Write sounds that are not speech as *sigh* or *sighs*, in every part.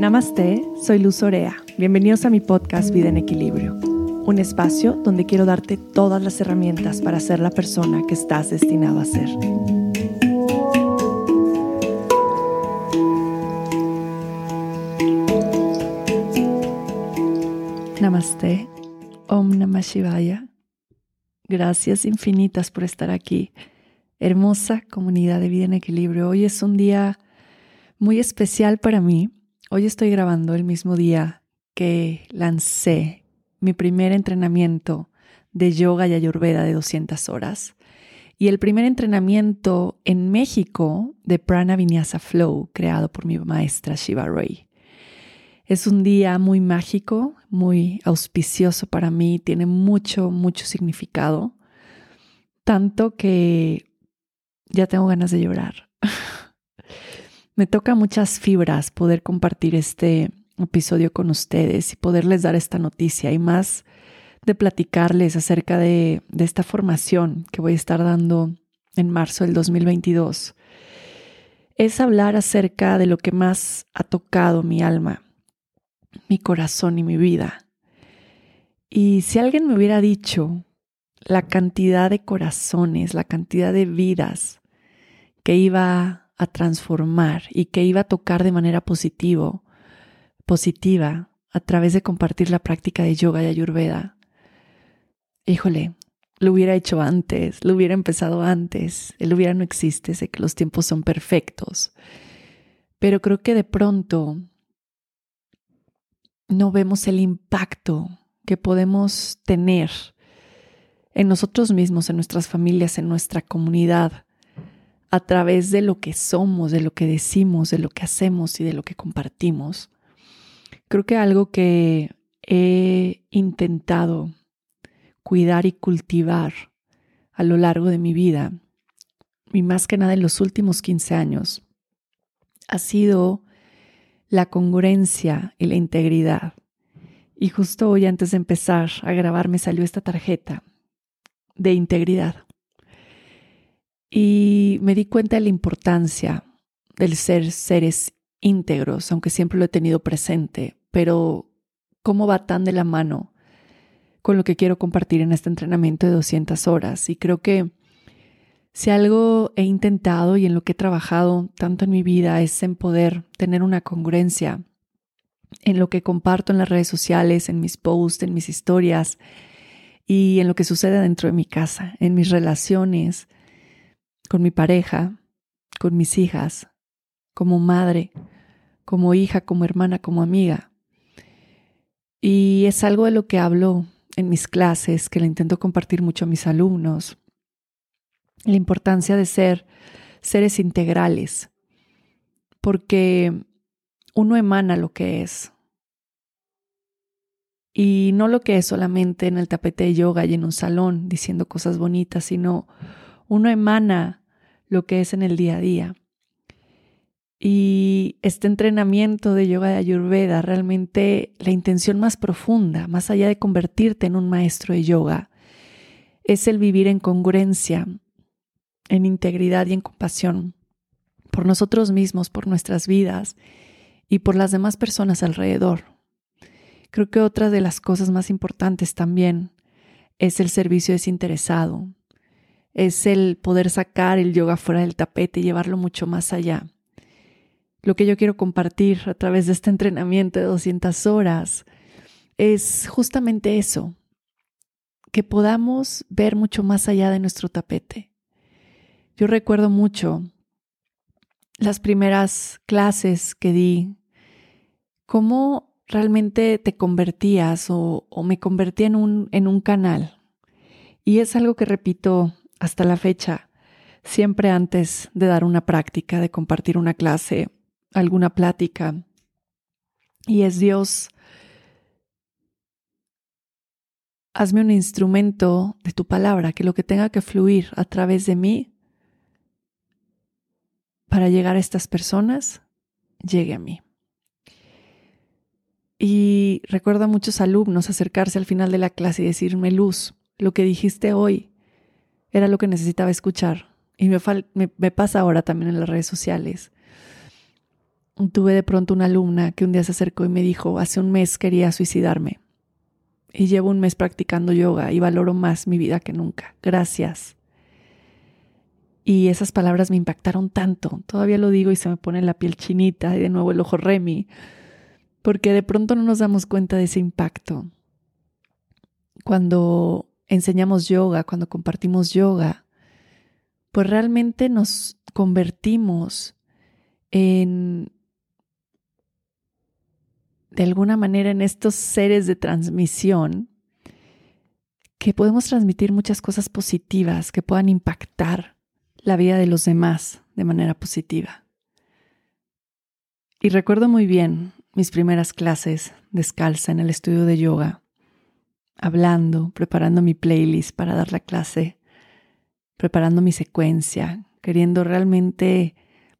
Namaste, soy Luz Orea. Bienvenidos a mi podcast Vida en Equilibrio, un espacio donde quiero darte todas las herramientas para ser la persona que estás destinado a ser. Namaste, Om Namah Shivaya. Gracias infinitas por estar aquí. Hermosa comunidad de vida en equilibrio. Hoy es un día muy especial para mí. Hoy estoy grabando el mismo día que lancé mi primer entrenamiento de yoga y ayurveda de 200 horas y el primer entrenamiento en México de Prana Vinyasa Flow creado por mi maestra Shiva Ray. Es un día muy mágico, muy auspicioso para mí, tiene mucho, mucho significado, tanto que ya tengo ganas de llorar. Me toca muchas fibras poder compartir este episodio con ustedes y poderles dar esta noticia y más de platicarles acerca de, esta formación que voy a estar dando en marzo del 2022. Es hablar acerca de lo que más ha tocado mi alma, mi corazón y mi vida. Y si alguien me hubiera dicho la cantidad de corazones, la cantidad de vidas que iba a transformar y que iba a tocar de manera positivo, positiva a través de compartir la práctica de yoga y ayurveda. Híjole, lo hubiera hecho antes, lo hubiera empezado antes, el hubiera no existe, sé que los tiempos son perfectos, pero creo que de pronto no vemos el impacto que podemos tener en nosotros mismos, en nuestras familias, en nuestra comunidad, a través de lo que somos, de lo que decimos, de lo que hacemos y de lo que compartimos. Creo que algo que he intentado cuidar y cultivar a lo largo de mi vida, y más que nada en los últimos 15 años, ha sido la congruencia y la integridad. Y justo hoy antes de empezar a grabar me salió esta tarjeta de integridad. Y me di cuenta de la importancia del ser seres íntegros, aunque siempre lo he tenido presente, pero cómo va tan de la mano con lo que quiero compartir en este entrenamiento de 200 horas. Y creo que si algo he intentado y en lo que he trabajado tanto en mi vida es en poder tener una congruencia en lo que comparto en las redes sociales, en mis posts, en mis historias y en lo que sucede dentro de mi casa, en mis relaciones, con mi pareja, con mis hijas, como madre, como hija, como hermana, como amiga. Y es algo de lo que hablo en mis clases, que le intento compartir mucho a mis alumnos. La importancia de ser seres integrales, porque uno emana lo que es. Y no lo que es solamente en el tapete de yoga y en un salón diciendo cosas bonitas, sino uno emana lo que es en el día a día. Y este entrenamiento de yoga de Ayurveda, realmente la intención más profunda, más allá de convertirte en un maestro de yoga, es el vivir en congruencia, en integridad y en compasión por nosotros mismos, por nuestras vidas y por las demás personas alrededor. Creo que otra de las cosas más importantes también es el servicio desinteresado, es el poder sacar el yoga fuera del tapete y llevarlo mucho más allá. Lo que yo quiero compartir a través de este entrenamiento de 200 horas es justamente eso, que podamos ver mucho más allá de nuestro tapete. Yo recuerdo mucho las primeras clases que di, cómo realmente te convertías o, me convertí en un, en un canal. Y es algo que repito hasta la fecha, siempre antes de dar una práctica, de compartir una clase, alguna plática. Y es Dios, hazme un instrumento de tu palabra, que lo que tenga que fluir a través de mí para llegar a estas personas, llegue a mí. Y recuerdo a muchos alumnos acercarse al final de la clase y decirme, Luz, lo que dijiste hoy era lo que necesitaba escuchar. Y me, pasa ahora también en las redes sociales. tuve de pronto una alumna que un día se acercó y me dijo, hace un mes quería suicidarme y llevo un mes practicando yoga y valoro más mi vida que nunca. Gracias. Y esas palabras me impactaron tanto. Todavía lo digo y se me pone la piel chinita y de nuevo el ojo remi, porque de pronto no nos damos cuenta de ese impacto. Cuando enseñamos yoga, cuando compartimos yoga, pues realmente nos convertimos en, de alguna manera, en estos seres de transmisión que podemos transmitir muchas cosas positivas que puedan impactar la vida de los demás de manera positiva. Y recuerdo muy bien mis primeras clases descalza en el estudio de yoga, hablando, preparando mi playlist para dar la clase, preparando mi secuencia, queriendo realmente,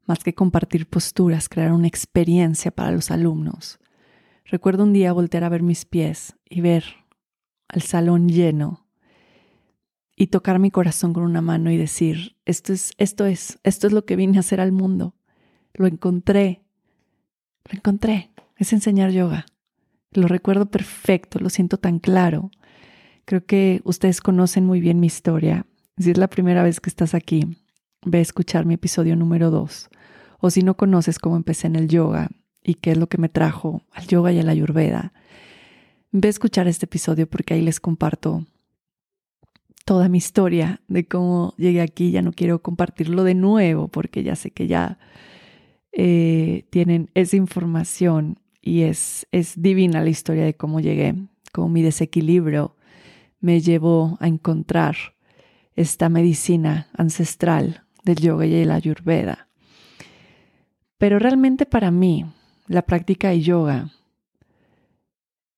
más que compartir posturas, crear una experiencia para los alumnos. Recuerdo un día voltear a ver mis pies y ver al salón lleno y tocar mi corazón con una mano y decir, esto es, esto es, esto es lo que vine a hacer al mundo. Lo encontré, lo encontré, es enseñar yoga. Lo recuerdo perfecto, lo siento tan claro. Creo que ustedes conocen muy bien mi historia. Si es la primera vez que estás aquí, ve a escuchar mi episodio número 2. O si no conoces cómo empecé en el yoga y qué es lo que me trajo al yoga y a la ayurveda, ve a escuchar este episodio porque ahí les comparto toda mi historia de cómo llegué aquí. Ya no quiero compartirlo de nuevo porque ya sé que ya eh, tienen esa información y es, es divina la historia de cómo llegué, cómo mi desequilibrio me llevó a encontrar esta medicina ancestral del yoga y la ayurveda. Pero realmente para mí, la práctica de yoga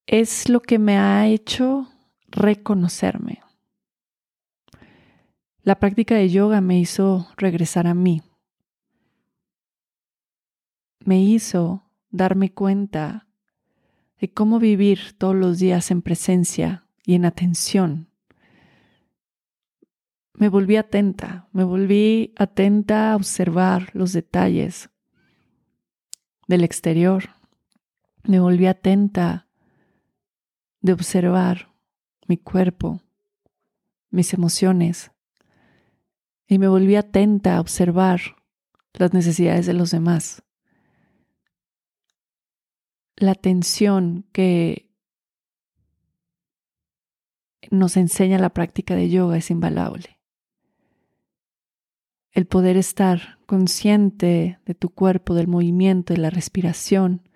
es lo que me ha hecho reconocerme. La práctica de yoga me hizo regresar a mí. Me hizo darme cuenta de cómo vivir todos los días en presencia y en atención. Me volví atenta, me volví atenta a observar los detalles del exterior. Me volví atenta de observar mi cuerpo, mis emociones, y me volví atenta a observar las necesidades de los demás. La atención que nos enseña la práctica de yoga es invaluable. El poder estar consciente de tu cuerpo, del movimiento, de la respiración.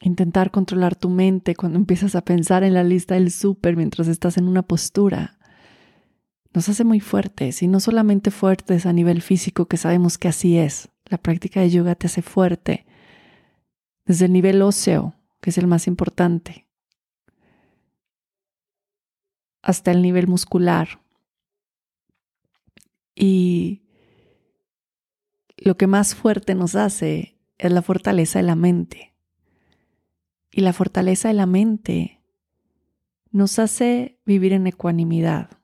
Intentar controlar tu mente cuando empiezas a pensar en la lista del súper mientras estás en una postura nos hace muy fuertes y no solamente fuertes a nivel físico, que sabemos que así es. La práctica de yoga te hace fuerte desde el nivel óseo, que es el más importante, hasta el nivel muscular. Y lo que más fuerte nos hace es la fortaleza de la mente. Y la fortaleza de la mente nos hace vivir en ecuanimidad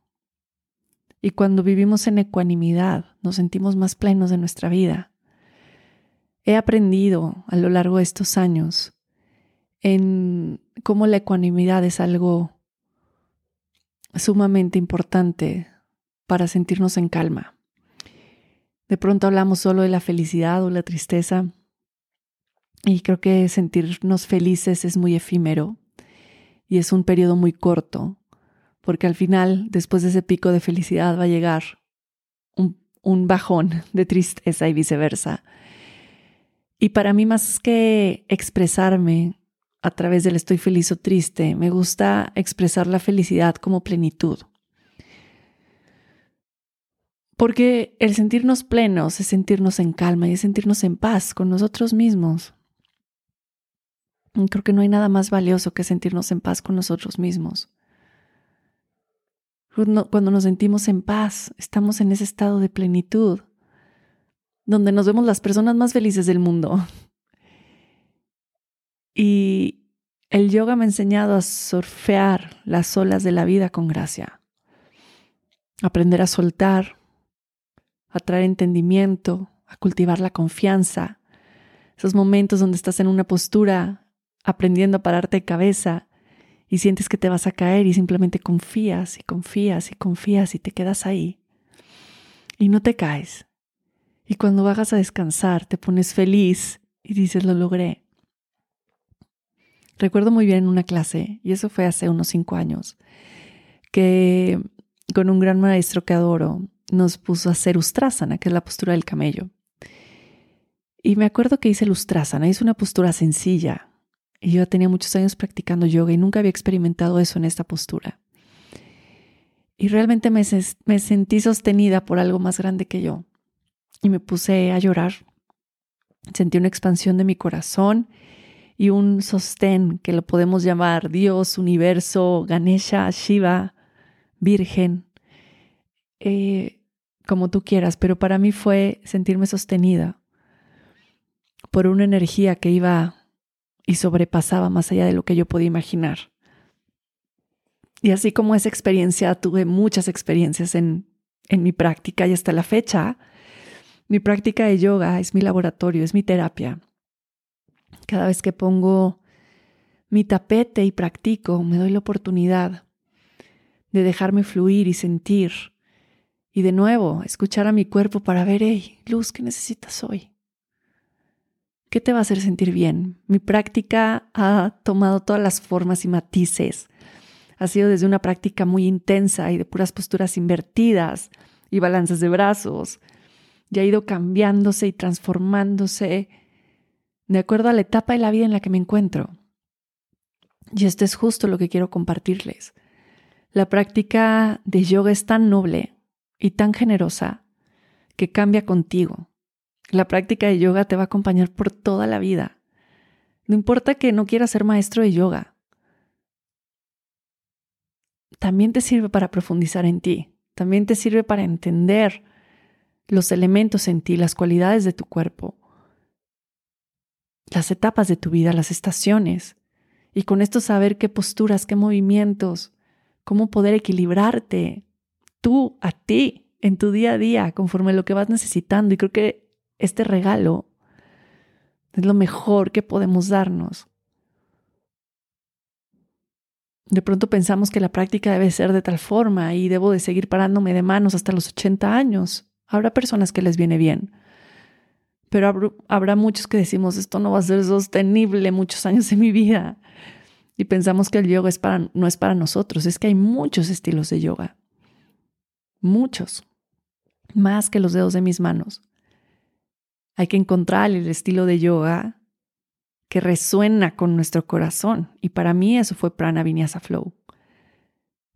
y cuando vivimos en ecuanimidad, nos sentimos más plenos de nuestra vida. He aprendido a lo largo de estos años en cómo la ecuanimidad es algo sumamente importante para sentirnos en calma. De pronto hablamos solo de la felicidad o la tristeza y creo que sentirnos felices es muy efímero y es un periodo muy corto porque al final, después de ese pico de felicidad, va a llegar un, bajón de tristeza y viceversa. Y para mí, más que expresarme a través del estoy feliz o triste, me gusta expresar la felicidad como plenitud. Porque el sentirnos plenos es sentirnos en calma y es sentirnos en paz con nosotros mismos. Creo que no hay nada más valioso que sentirnos en paz con nosotros mismos. Cuando nos sentimos en paz, estamos en ese estado de plenitud, donde nos vemos las personas más felices del mundo. Y el yoga me ha enseñado a surfear las olas de la vida con gracia, aprender a soltar, a traer entendimiento, a cultivar la confianza, esos momentos donde estás en una postura aprendiendo a pararte de cabeza y sientes que te vas a caer y simplemente confías y confías y confías y te quedas ahí y no te caes. Y cuando vas a descansar te pones feliz y dices lo logré. Recuerdo muy bien en una clase, y eso fue hace unos cinco años, que con un gran maestro que adoro nos puso a hacer ustrasana, que es la postura del camello. Y me acuerdo que hice ustrasana, hice una postura sencilla. Y yo tenía muchos años practicando yoga y nunca había experimentado eso en esta postura. Y realmente me, me sentí sostenida por algo más grande que yo. Y me puse a llorar. Sentí una expansión de mi corazón y un sostén que lo podemos llamar Dios, universo, Ganesha, Shiva, Virgen, eh, como tú quieras, pero para mí fue sentirme sostenida por una energía que iba y sobrepasaba más allá de lo que yo podía imaginar. Y así como esa experiencia, tuve muchas experiencias en, en mi práctica y hasta la fecha, mi práctica de yoga es mi laboratorio, es mi terapia. Cada vez que pongo mi tapete y practico, me doy la oportunidad de dejarme fluir y sentir. Y de nuevo, escuchar a mi cuerpo para ver, hey, Luz, ¿qué necesitas hoy? ¿Qué te va a hacer sentir bien? Mi práctica ha tomado todas las formas y matices. Ha sido desde una práctica muy intensa y de puras posturas invertidas y balanzas de brazos. Y ha ido cambiándose y transformándose de acuerdo a la etapa de la vida en la que me encuentro. Y esto es justo lo que quiero compartirles. La práctica de yoga es tan noble y tan generosa que cambia contigo. La práctica de yoga te va a acompañar por toda la vida. No importa que no quieras ser maestro de yoga. También te sirve para profundizar en ti. También te sirve para entender los elementos en ti, las cualidades de tu cuerpo, las etapas de tu vida, las estaciones. Y con esto saber qué posturas, qué movimientos, cómo poder equilibrarte tú a ti en tu día a día conforme lo que vas necesitando. Y creo que este regalo es lo mejor que podemos darnos. De pronto pensamos que la práctica debe ser de tal forma y debo de seguir parándome de manos hasta los 80 años. Habrá personas que les viene bien, pero habrá muchos que decimos esto no va a ser sostenible muchos años de mi vida y pensamos que el yoga es para, no es para nosotros. Es que hay muchos estilos de yoga. Muchos. Más que los dedos de mis manos. Hay que encontrar el estilo de yoga que resuena con nuestro corazón. Y para mí eso fue Prana Vinyasa Flow.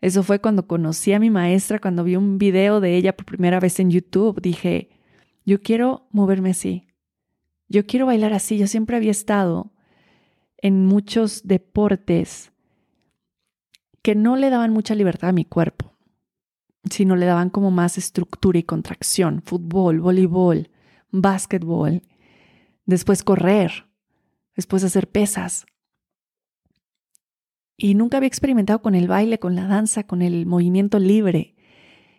Eso fue cuando conocí a mi maestra, cuando vi un video de ella por primera vez en YouTube. Dije, yo quiero moverme así. Yo quiero bailar así. Yo siempre había estado en muchos deportes que no le daban mucha libertad a mi cuerpo, sino le daban como más estructura y contracción. Fútbol, voleibol, básquetbol, después correr, después hacer pesas. Y nunca había experimentado con el baile, con la danza, con el movimiento libre.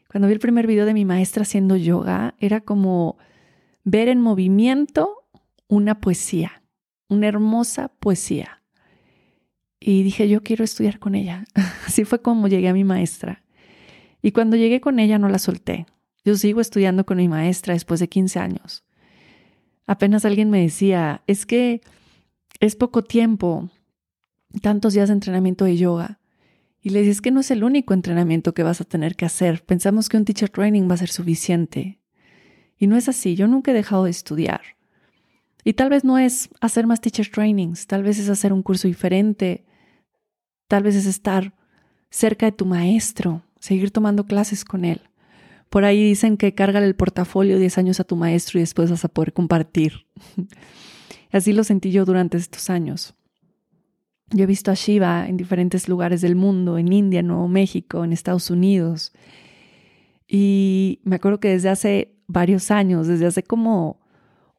Cuando vi el primer video de mi maestra haciendo yoga, era como ver en movimiento una poesía una hermosa poesía. Y dije, yo quiero estudiar con ella. *laughs* Así fue como llegué a mi maestra. Y cuando llegué con ella no la solté. Yo sigo estudiando con mi maestra después de 15 años. Apenas alguien me decía, es que es poco tiempo, tantos días de entrenamiento de yoga. Y le dije, es que no es el único entrenamiento que vas a tener que hacer. Pensamos que un teacher training va a ser suficiente. Y no es así, yo nunca he dejado de estudiar. Y tal vez no es hacer más teacher trainings, tal vez es hacer un curso diferente, tal vez es estar cerca de tu maestro, seguir tomando clases con él. Por ahí dicen que carga el portafolio 10 años a tu maestro y después vas a poder compartir. *laughs* Así lo sentí yo durante estos años. Yo he visto a Shiva en diferentes lugares del mundo, en India, en Nuevo México, en Estados Unidos. Y me acuerdo que desde hace varios años, desde hace como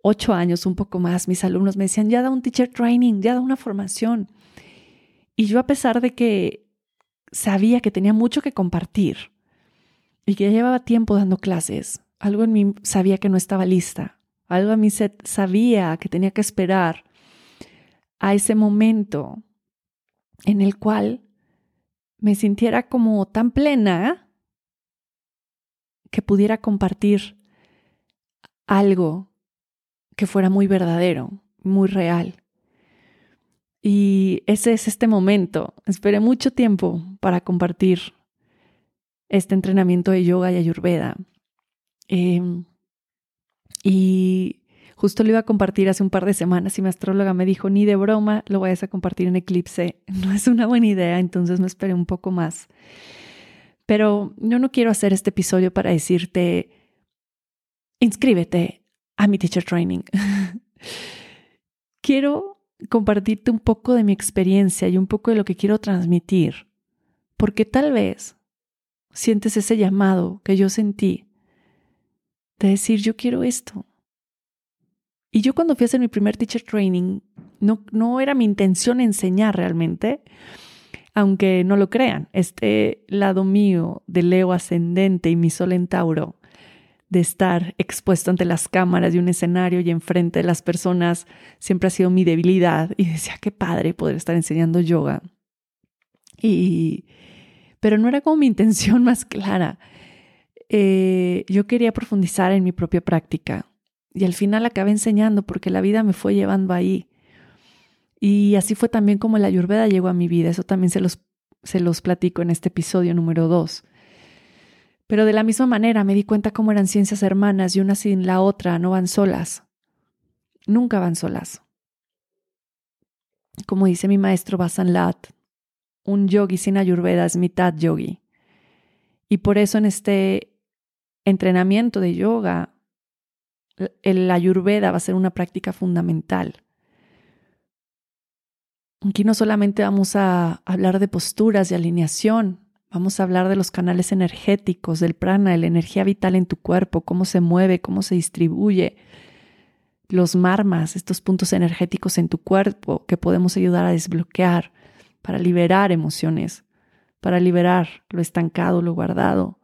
ocho años, un poco más, mis alumnos me decían, ya da un teacher training, ya da una formación. Y yo a pesar de que sabía que tenía mucho que compartir y que ya llevaba tiempo dando clases, algo en mí sabía que no estaba lista, Algo a mí sabía que tenía que esperar a ese momento en el cual me sintiera como tan plena que pudiera compartir algo que fuera muy verdadero, muy real. Y ese es este momento. Esperé mucho tiempo para compartir este entrenamiento de yoga y ayurveda. Em, y justo lo iba a compartir hace un par de semanas y mi astróloga me dijo, ni de broma lo vayas a compartir en eclipse. *laughs* No es una buena idea, entonces me esperé un poco más. Pero yo no quiero hacer este episodio para decirte, inscríbete a mi teacher training. *laughs* quiero compartirte un poco de mi experiencia y un poco de lo que quiero transmitir, porque tal vez sientes ese llamado que yo sentí de decir, yo quiero esto. Y yo cuando fui a hacer mi primer teacher training, no, no era mi intención enseñar realmente, aunque no lo crean, este lado mío de Leo ascendente y mi sol en Tauro, de estar expuesto ante las cámaras de un escenario y enfrente de las personas, siempre ha sido mi debilidad. Y decía, qué padre poder estar enseñando yoga. Y, pero no era como mi *laughs* intención más clara. Eh, yo quería profundizar en mi propia práctica y al final acabé enseñando porque la vida me fue llevando ahí. Y así fue también como la ayurveda llegó a mi vida. Eso también se los, se los platico en este episodio número dos. Pero de la misma manera me di cuenta cómo eran ciencias hermanas y una sin la otra no van solas. Nunca van solas. Como dice mi maestro Basan Lat, un yogi sin ayurveda es mitad yogi. Y por eso en este entrenamiento de yoga, el ayurveda va a ser una práctica fundamental. Aquí no solamente vamos a hablar de posturas, y alineación, vamos a hablar de los canales energéticos, del prana, de la energía vital en tu cuerpo, cómo se mueve, cómo se distribuye, los marmas, estos puntos energéticos en tu cuerpo que podemos ayudar a desbloquear para liberar emociones, para liberar lo estancado, lo guardado.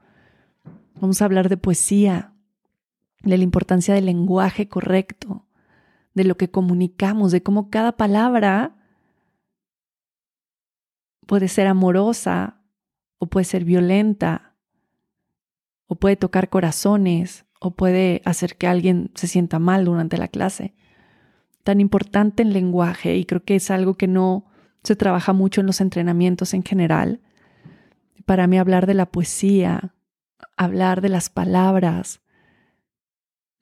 Vamos a hablar de poesía, de la importancia del lenguaje correcto, de lo que comunicamos, de cómo cada palabra puede ser amorosa o puede ser violenta o puede tocar corazones o puede hacer que alguien se sienta mal durante la clase. Tan importante el lenguaje y creo que es algo que no se trabaja mucho en los entrenamientos en general. Para mí hablar de la poesía, hablar de las palabras,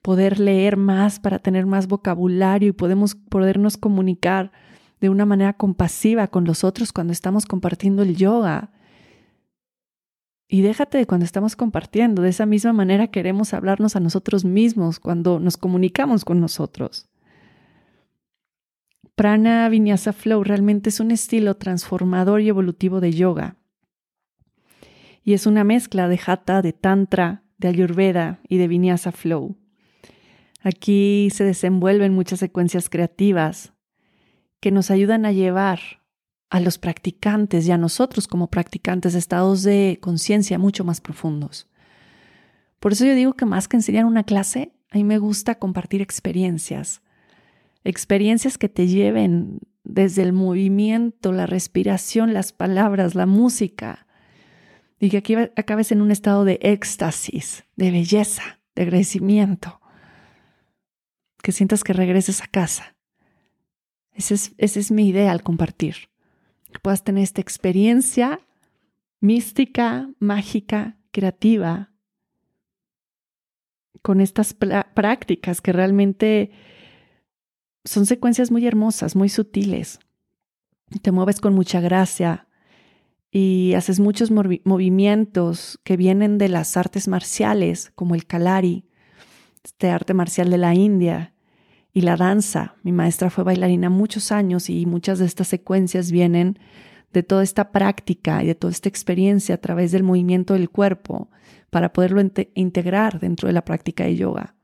poder leer más para tener más vocabulario y podemos podernos comunicar de una manera compasiva con los otros cuando estamos compartiendo el yoga. Y déjate de cuando estamos compartiendo, de esa misma manera queremos hablarnos a nosotros mismos cuando nos comunicamos con nosotros. Prana Vinyasa Flow realmente es un estilo transformador y evolutivo de yoga. Y es una mezcla de hatha, de tantra, de ayurveda y de Vinyasa Flow. Aquí se desenvuelven muchas secuencias creativas, que nos ayudan a llevar a los practicantes y a nosotros como practicantes estados de conciencia mucho más profundos. Por eso yo digo que más que enseñar una clase, a mí me gusta compartir experiencias, experiencias que te lleven desde el movimiento, la respiración, las palabras, la música, y que aquí acabes en un estado de éxtasis, de belleza, de agradecimiento, que sientas que regreses a casa. Esa es, es mi idea al compartir. Que puedas tener esta experiencia mística, mágica, creativa, con estas prácticas que realmente son secuencias muy hermosas, muy sutiles. Te mueves con mucha gracia y haces muchos movimientos que vienen de las artes marciales, como el Kalari, este arte marcial de la India, y la danza. Mi maestra fue bailarina muchos años y muchas de estas secuencias vienen de toda esta práctica y de toda esta experiencia a través del movimiento del cuerpo para poderlo integrar dentro de la práctica de yoga.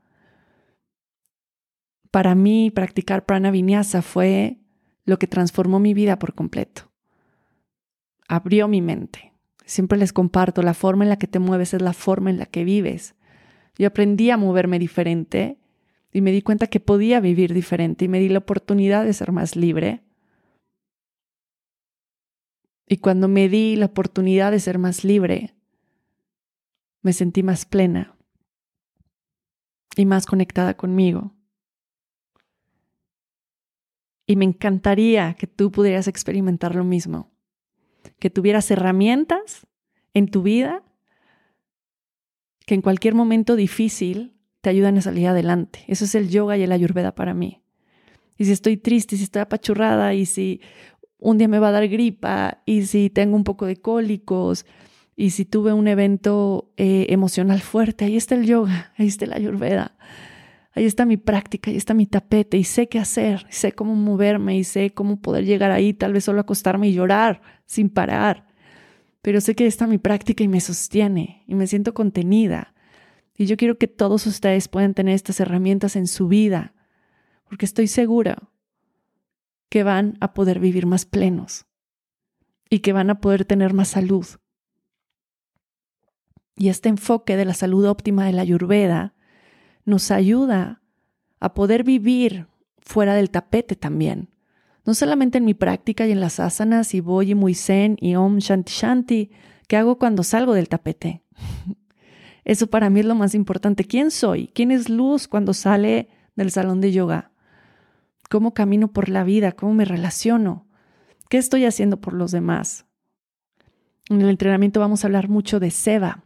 Para mí, practicar prana vinyasa fue lo que transformó mi vida por completo. Abrió mi mente. Siempre les comparto, la forma en la que te mueves es la forma en la que vives. Yo aprendí a moverme diferente y me di cuenta que podía vivir diferente y me di la oportunidad de ser más libre. Y cuando me di la oportunidad de ser más libre, me sentí más plena y más conectada conmigo. Y me encantaría que tú pudieras experimentar lo mismo, que tuvieras herramientas en tu vida que en cualquier momento difícil ayudan a salir adelante. Eso es el yoga y el ayurveda para mí. Y si estoy triste, si estoy apachurrada, y si un día me va a dar gripa, y si tengo un poco de cólicos, y si tuve un evento eh, emocional fuerte, ahí está el yoga, ahí está la ayurveda, ahí está mi práctica, ahí está mi tapete y sé qué hacer, sé cómo moverme y sé cómo poder llegar ahí, tal vez solo acostarme y llorar sin parar. Pero sé que está mi práctica y me sostiene y me siento contenida. Y yo quiero que todos ustedes puedan tener estas herramientas en su vida, porque estoy segura que van a poder vivir más plenos y que van a poder tener más salud y este enfoque de la salud óptima de la Ayurveda nos ayuda a poder vivir fuera del tapete también. No solamente en mi práctica y en las asanas y voy y muy zen y om shanti shanti, que hago cuando salgo del tapete. *laughs* Eso para mí es lo más importante. ¿Quién soy? ¿Quién es luz cuando sale del salón de yoga? ¿Cómo camino por la vida? ¿Cómo me relaciono? ¿Qué estoy haciendo por los demás? En el entrenamiento vamos a hablar mucho de Seva,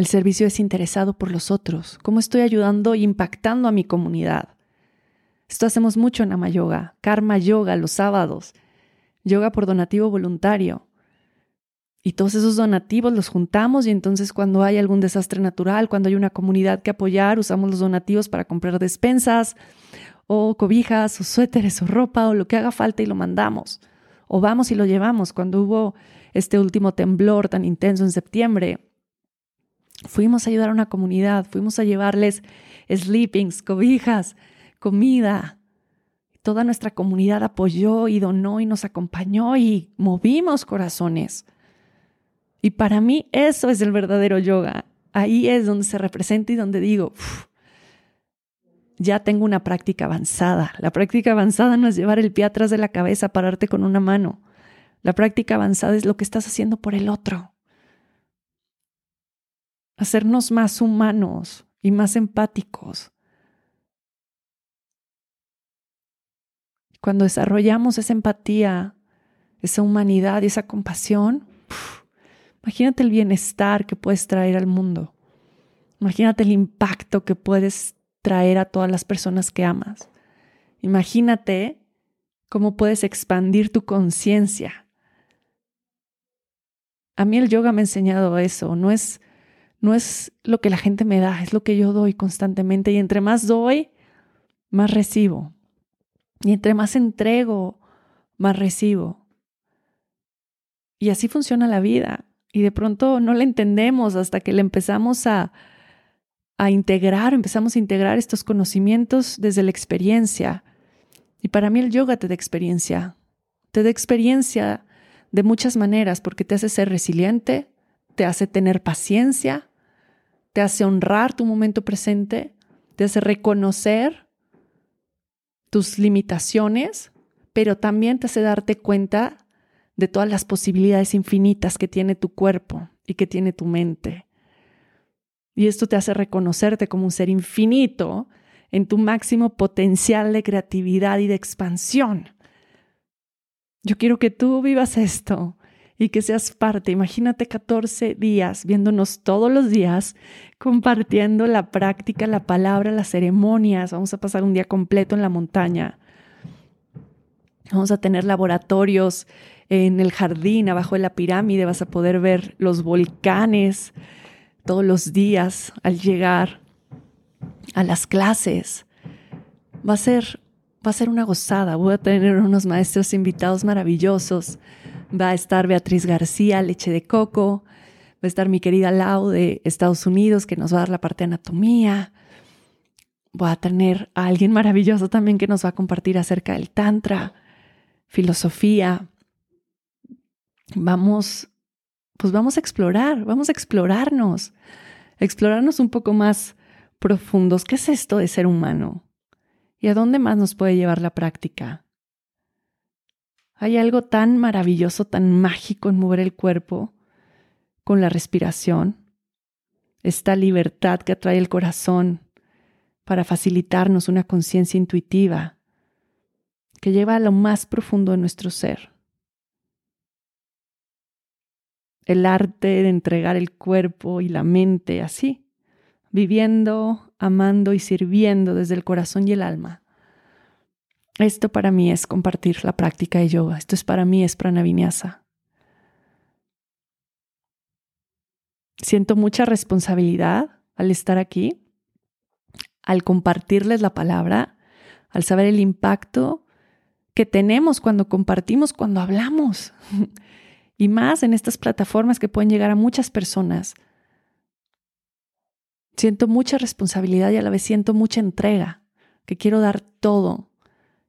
el servicio es interesado por los otros. ¿Cómo estoy ayudando e impactando a mi comunidad? Esto hacemos mucho en Amayoga, Karma Yoga los sábados, yoga por donativo voluntario. Y todos esos donativos los juntamos y entonces cuando hay algún desastre natural, cuando hay una comunidad que apoyar, usamos los donativos para comprar despensas o cobijas o suéteres o ropa o lo que haga falta y lo mandamos. O vamos y lo llevamos. Cuando hubo este último temblor tan intenso en septiembre, Fuimos a ayudar a una comunidad, fuimos a llevarles sleepings, cobijas, comida. Toda nuestra comunidad apoyó y donó y nos acompañó y movimos corazones. Y para mí eso es el verdadero yoga. Ahí es donde se representa y donde digo, ya tengo una práctica avanzada. La práctica avanzada no es llevar el pie atrás de la cabeza, pararte con una mano. La práctica avanzada es lo que estás haciendo por el otro hacernos más humanos y más empáticos. Cuando desarrollamos esa empatía, esa humanidad y esa compasión, imagínate el bienestar que puedes traer al mundo. Imagínate el impacto que puedes traer a todas las personas que amas. Imagínate cómo puedes expandir tu conciencia. A mí el yoga me ha enseñado eso. No es no es lo que la gente me da, es lo que yo doy constantemente. Y entre más doy, más recibo. Y entre más entrego, más recibo. Y así funciona la vida. Y de pronto no la entendemos hasta que le empezamos a, a integrar, empezamos a integrar estos conocimientos desde la experiencia. Y para mí el yoga te da experiencia. Te da experiencia de muchas maneras porque te hace ser resiliente, te hace tener paciencia, te hace honrar tu momento presente, te hace reconocer tus limitaciones, pero también te hace darte cuenta de todas las posibilidades infinitas que tiene tu cuerpo y que tiene tu mente. Y esto te hace reconocerte como un ser infinito en tu máximo potencial de creatividad y de expansión. Yo quiero que tú vivas esto, y que seas parte. Imagínate 14 días viéndonos todos los días, compartiendo la práctica, la palabra, las ceremonias. Vamos a pasar un día completo en la montaña. Vamos a tener laboratorios en el jardín, abajo de la pirámide. Vas a poder ver los volcanes todos los días al llegar a las clases. Va a ser, va a ser una gozada. Voy a tener unos maestros invitados maravillosos Va a estar Beatriz García, leche de coco. Va a estar mi querida Lau de Estados Unidos, que nos va a dar la parte de anatomía. Voy a tener a alguien maravilloso también que nos va a compartir acerca del Tantra, filosofía. Vamos, pues vamos a explorar, vamos a explorarnos, explorarnos un poco más profundos. ¿Qué es esto de ser humano? ¿Y a dónde más nos puede llevar la práctica? Hay algo tan maravilloso, tan mágico en mover el cuerpo con la respiración, esta libertad que atrae el corazón para facilitarnos una conciencia intuitiva que lleva a lo más profundo de nuestro ser. El arte de entregar el cuerpo y la mente así, viviendo, amando y sirviendo desde el corazón y el alma. Esto para mí es compartir la práctica de yoga. Esto es para mí es pranavinyasa. Siento mucha responsabilidad al estar aquí, al compartirles la palabra, al saber el impacto que tenemos cuando compartimos, cuando hablamos. *laughs* y más en estas plataformas que pueden llegar a muchas personas. Siento mucha responsabilidad y a la vez siento mucha entrega, que quiero dar todo,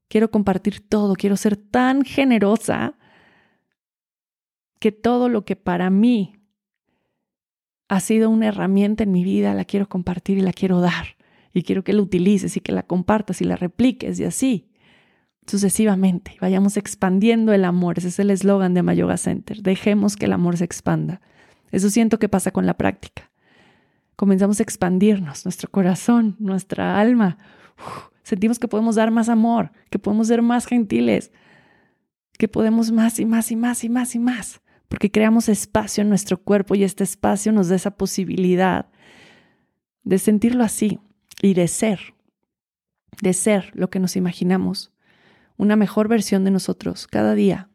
quiero compartir todo, quiero ser tan generosa que todo lo que para mí ha sido una herramienta en mi vida la quiero compartir y la quiero dar. Y quiero que la utilices y que la compartas y la repliques y así sucesivamente. Vayamos expandiendo el amor. Ese es el eslogan de Mayoga Center. Dejemos que el amor se expanda. Eso siento que pasa con la práctica. Comenzamos a expandirnos, nuestro corazón, nuestra alma. sentimos que podemos dar más amor, que podemos ser más gentiles, que podemos más y más y más y más y más, porque creamos espacio en nuestro cuerpo y este espacio nos da esa posibilidad de sentirlo así y de ser, de ser lo que nos imaginamos una mejor versión de nosotros cada día,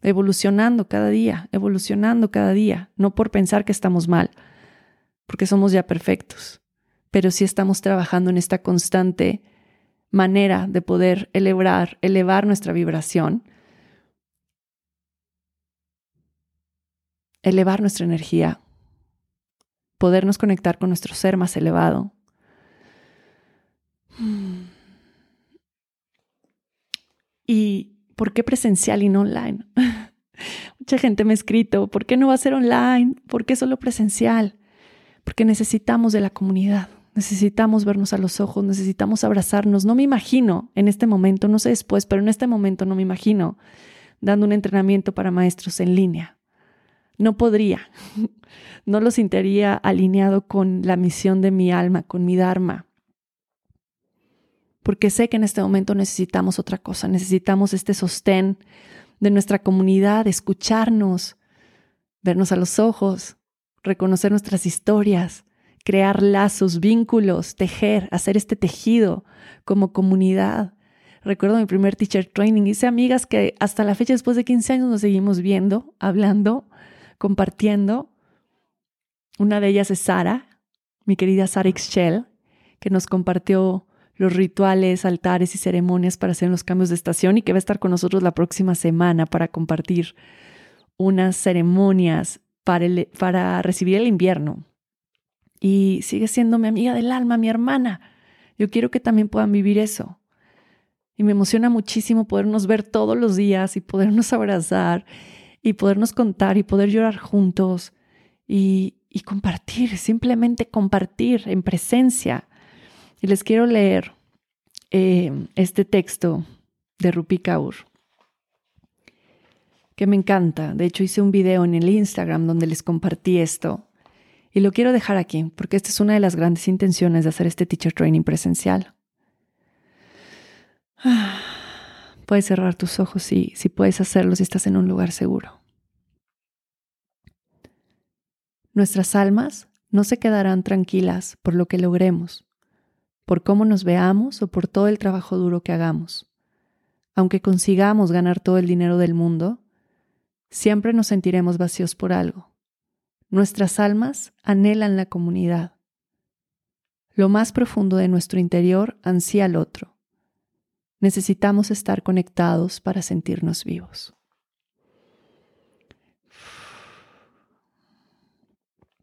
evolucionando cada día, evolucionando cada día, no por pensar que estamos mal, porque somos ya perfectos, pero sí estamos trabajando en esta constante manera de poder elevar, elevar nuestra vibración, elevar nuestra energía, podernos conectar con nuestro ser más elevado. ¿Y por qué presencial y no online? *laughs* Mucha gente me ha escrito, ¿por qué no va a ser online? ¿Por qué solo presencial? Porque necesitamos de la comunidad, necesitamos vernos a los ojos, necesitamos abrazarnos. No me imagino en este momento, no sé después, pero en este momento no me imagino dando un entrenamiento para maestros en línea. No podría, *laughs* no lo sentiría alineado con la misión de mi alma, con mi Dharma porque sé que en este momento necesitamos otra cosa, necesitamos este sostén de nuestra comunidad, escucharnos, vernos a los ojos, reconocer nuestras historias, crear lazos, vínculos, tejer, hacer este tejido como comunidad. Recuerdo mi primer teacher training, hice amigas que hasta la fecha, después de 15 años, nos seguimos viendo, hablando, compartiendo. Una de ellas es Sara, mi querida Sara Ixchel, que nos compartió los rituales, altares y ceremonias para hacer los cambios de estación y que va a estar con nosotros la próxima semana para compartir unas ceremonias para, para recibir el invierno. Y sigue siendo mi amiga del alma, mi hermana. Yo quiero que también puedan vivir eso. Y me emociona muchísimo podernos ver todos los días y podernos *laughs* abrazar y podernos contar y poder llorar juntos y, y compartir, simplemente compartir en presencia y les quiero leer eh, este texto de Rupi Kaur, que me encanta. De hecho, hice un video en el Instagram donde les compartí esto. Y lo quiero dejar aquí, porque esta es una de las grandes intenciones de hacer este teacher training presencial. *sighs* Puedes cerrar tus ojos si, si puedes hacerlo si estás en un lugar seguro. Nuestras almas no se quedarán tranquilas por lo que logremos, por cómo nos veamos o por todo el trabajo duro que hagamos. Aunque consigamos ganar todo el dinero del mundo, siempre nos sentiremos vacíos por algo. Nuestras almas anhelan la comunidad. Lo más profundo de nuestro interior ansía al otro. Necesitamos estar conectados para sentirnos vivos.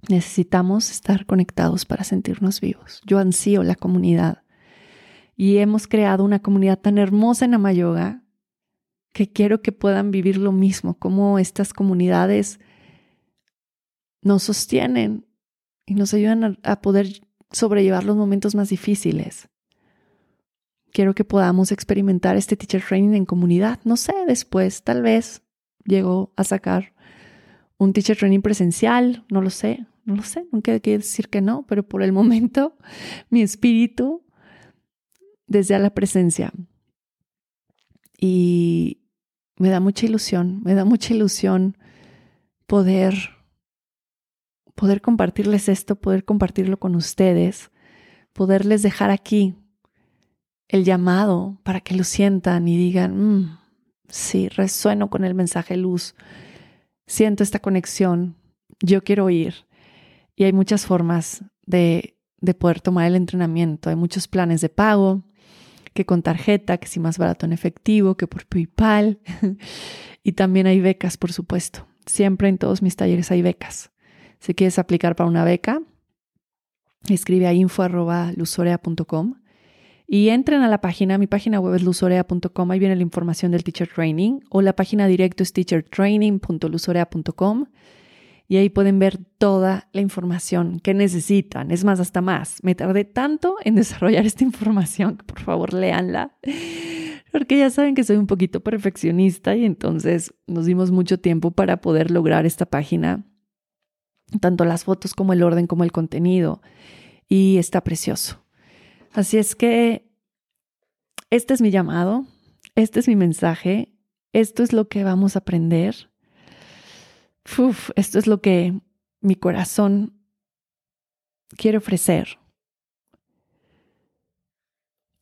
Necesitamos estar conectados para sentirnos vivos. Yo ansío la comunidad. Y hemos creado una comunidad tan hermosa en Amayoga que quiero que puedan vivir lo mismo, como estas comunidades nos sostienen y nos ayudan a, poder sobrellevar los momentos más difíciles. Quiero que podamos experimentar este teacher training en comunidad. No sé, después tal vez llego a sacar un teacher training presencial, no lo sé, no lo sé, nunca hay que decir que no, pero por el *laughs* momento mi espíritu desde la presencia. Y me da mucha ilusión, me da mucha ilusión poder poder compartirles esto, poder compartirlo con ustedes, poderles dejar aquí el llamado para que lo sientan y digan, mm, sí, resueno con el mensaje luz, siento esta conexión, yo quiero ir. Y hay muchas formas de, de poder tomar el entrenamiento, hay muchos planes de pago, que con tarjeta, que si más barato en efectivo, que por PayPal. *laughs* y también hay becas, por supuesto. Siempre en todos mis talleres hay becas. Si quieres aplicar para una beca, escribe a info.luzorea.com y entren a la página, mi página web es luzorea.com, ahí viene la información del Teacher Training, o la página directo es teachertraining.luzorea.com y ahí pueden ver toda la información que necesitan. Es más, hasta más. Me tardé tanto en *laughs* desarrollar esta información por favor léanla, porque ya saben que soy un poquito perfeccionista y entonces nos dimos mucho tiempo para poder lograr esta página tanto las fotos como el orden como el contenido y está precioso. Así es que este es mi llamado, este es mi mensaje, esto es lo que vamos a aprender. esto es lo que mi corazón quiere ofrecer.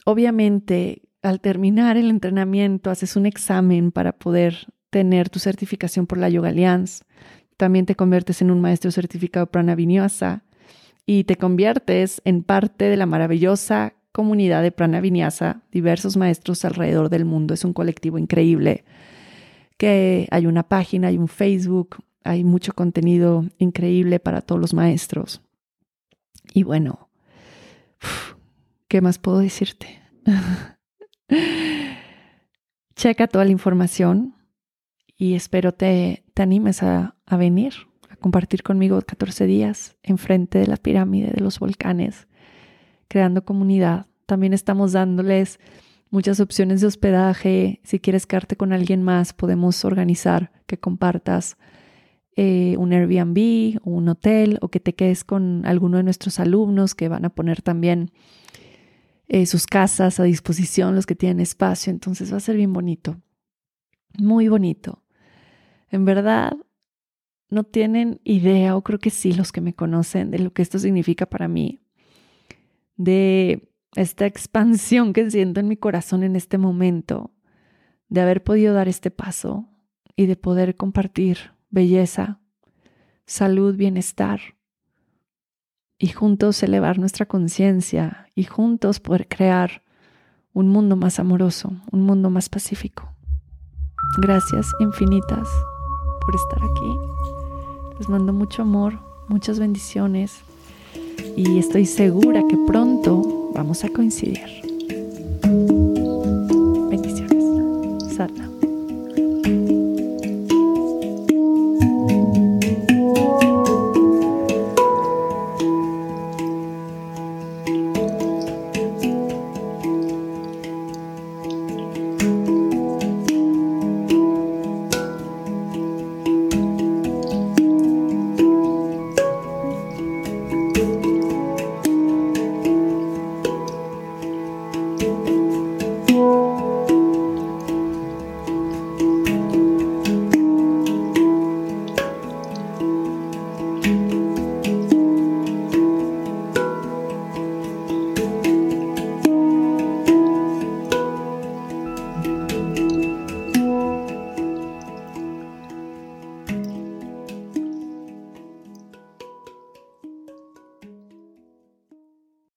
Obviamente, al terminar el entrenamiento, haces un examen para poder tener tu certificación por la Yoga Alliance. También te conviertes en un maestro certificado Prana Vinyasa y te conviertes en parte de la maravillosa comunidad de Prana Vinyasa, diversos maestros alrededor del mundo. Es un colectivo increíble que hay una página, hay un Facebook, hay mucho contenido increíble para todos los maestros. Y bueno, ¿qué más puedo decirte? *laughs* Checa toda la información y espero te, te animes a, a venir compartir conmigo 14 días enfrente de la pirámide de los volcanes, creando comunidad. También estamos dándoles muchas opciones de hospedaje. Si quieres quedarte con alguien más, podemos organizar que compartas eh, un Airbnb o un hotel o que te quedes con alguno de nuestros alumnos que van a poner también eh, sus casas a disposición, los que tienen espacio. Entonces va a ser bien bonito, muy bonito. En verdad, no tienen idea, o creo que sí los que me conocen, de lo que esto significa para mí, de esta expansión que siento en mi corazón en este momento, de haber podido dar este paso y de poder compartir belleza, salud, bienestar y juntos elevar nuestra conciencia y juntos poder crear un mundo más amoroso, un mundo más pacífico. Gracias infinitas por estar aquí. Les mando mucho amor, muchas bendiciones y estoy segura que pronto vamos a coincidir.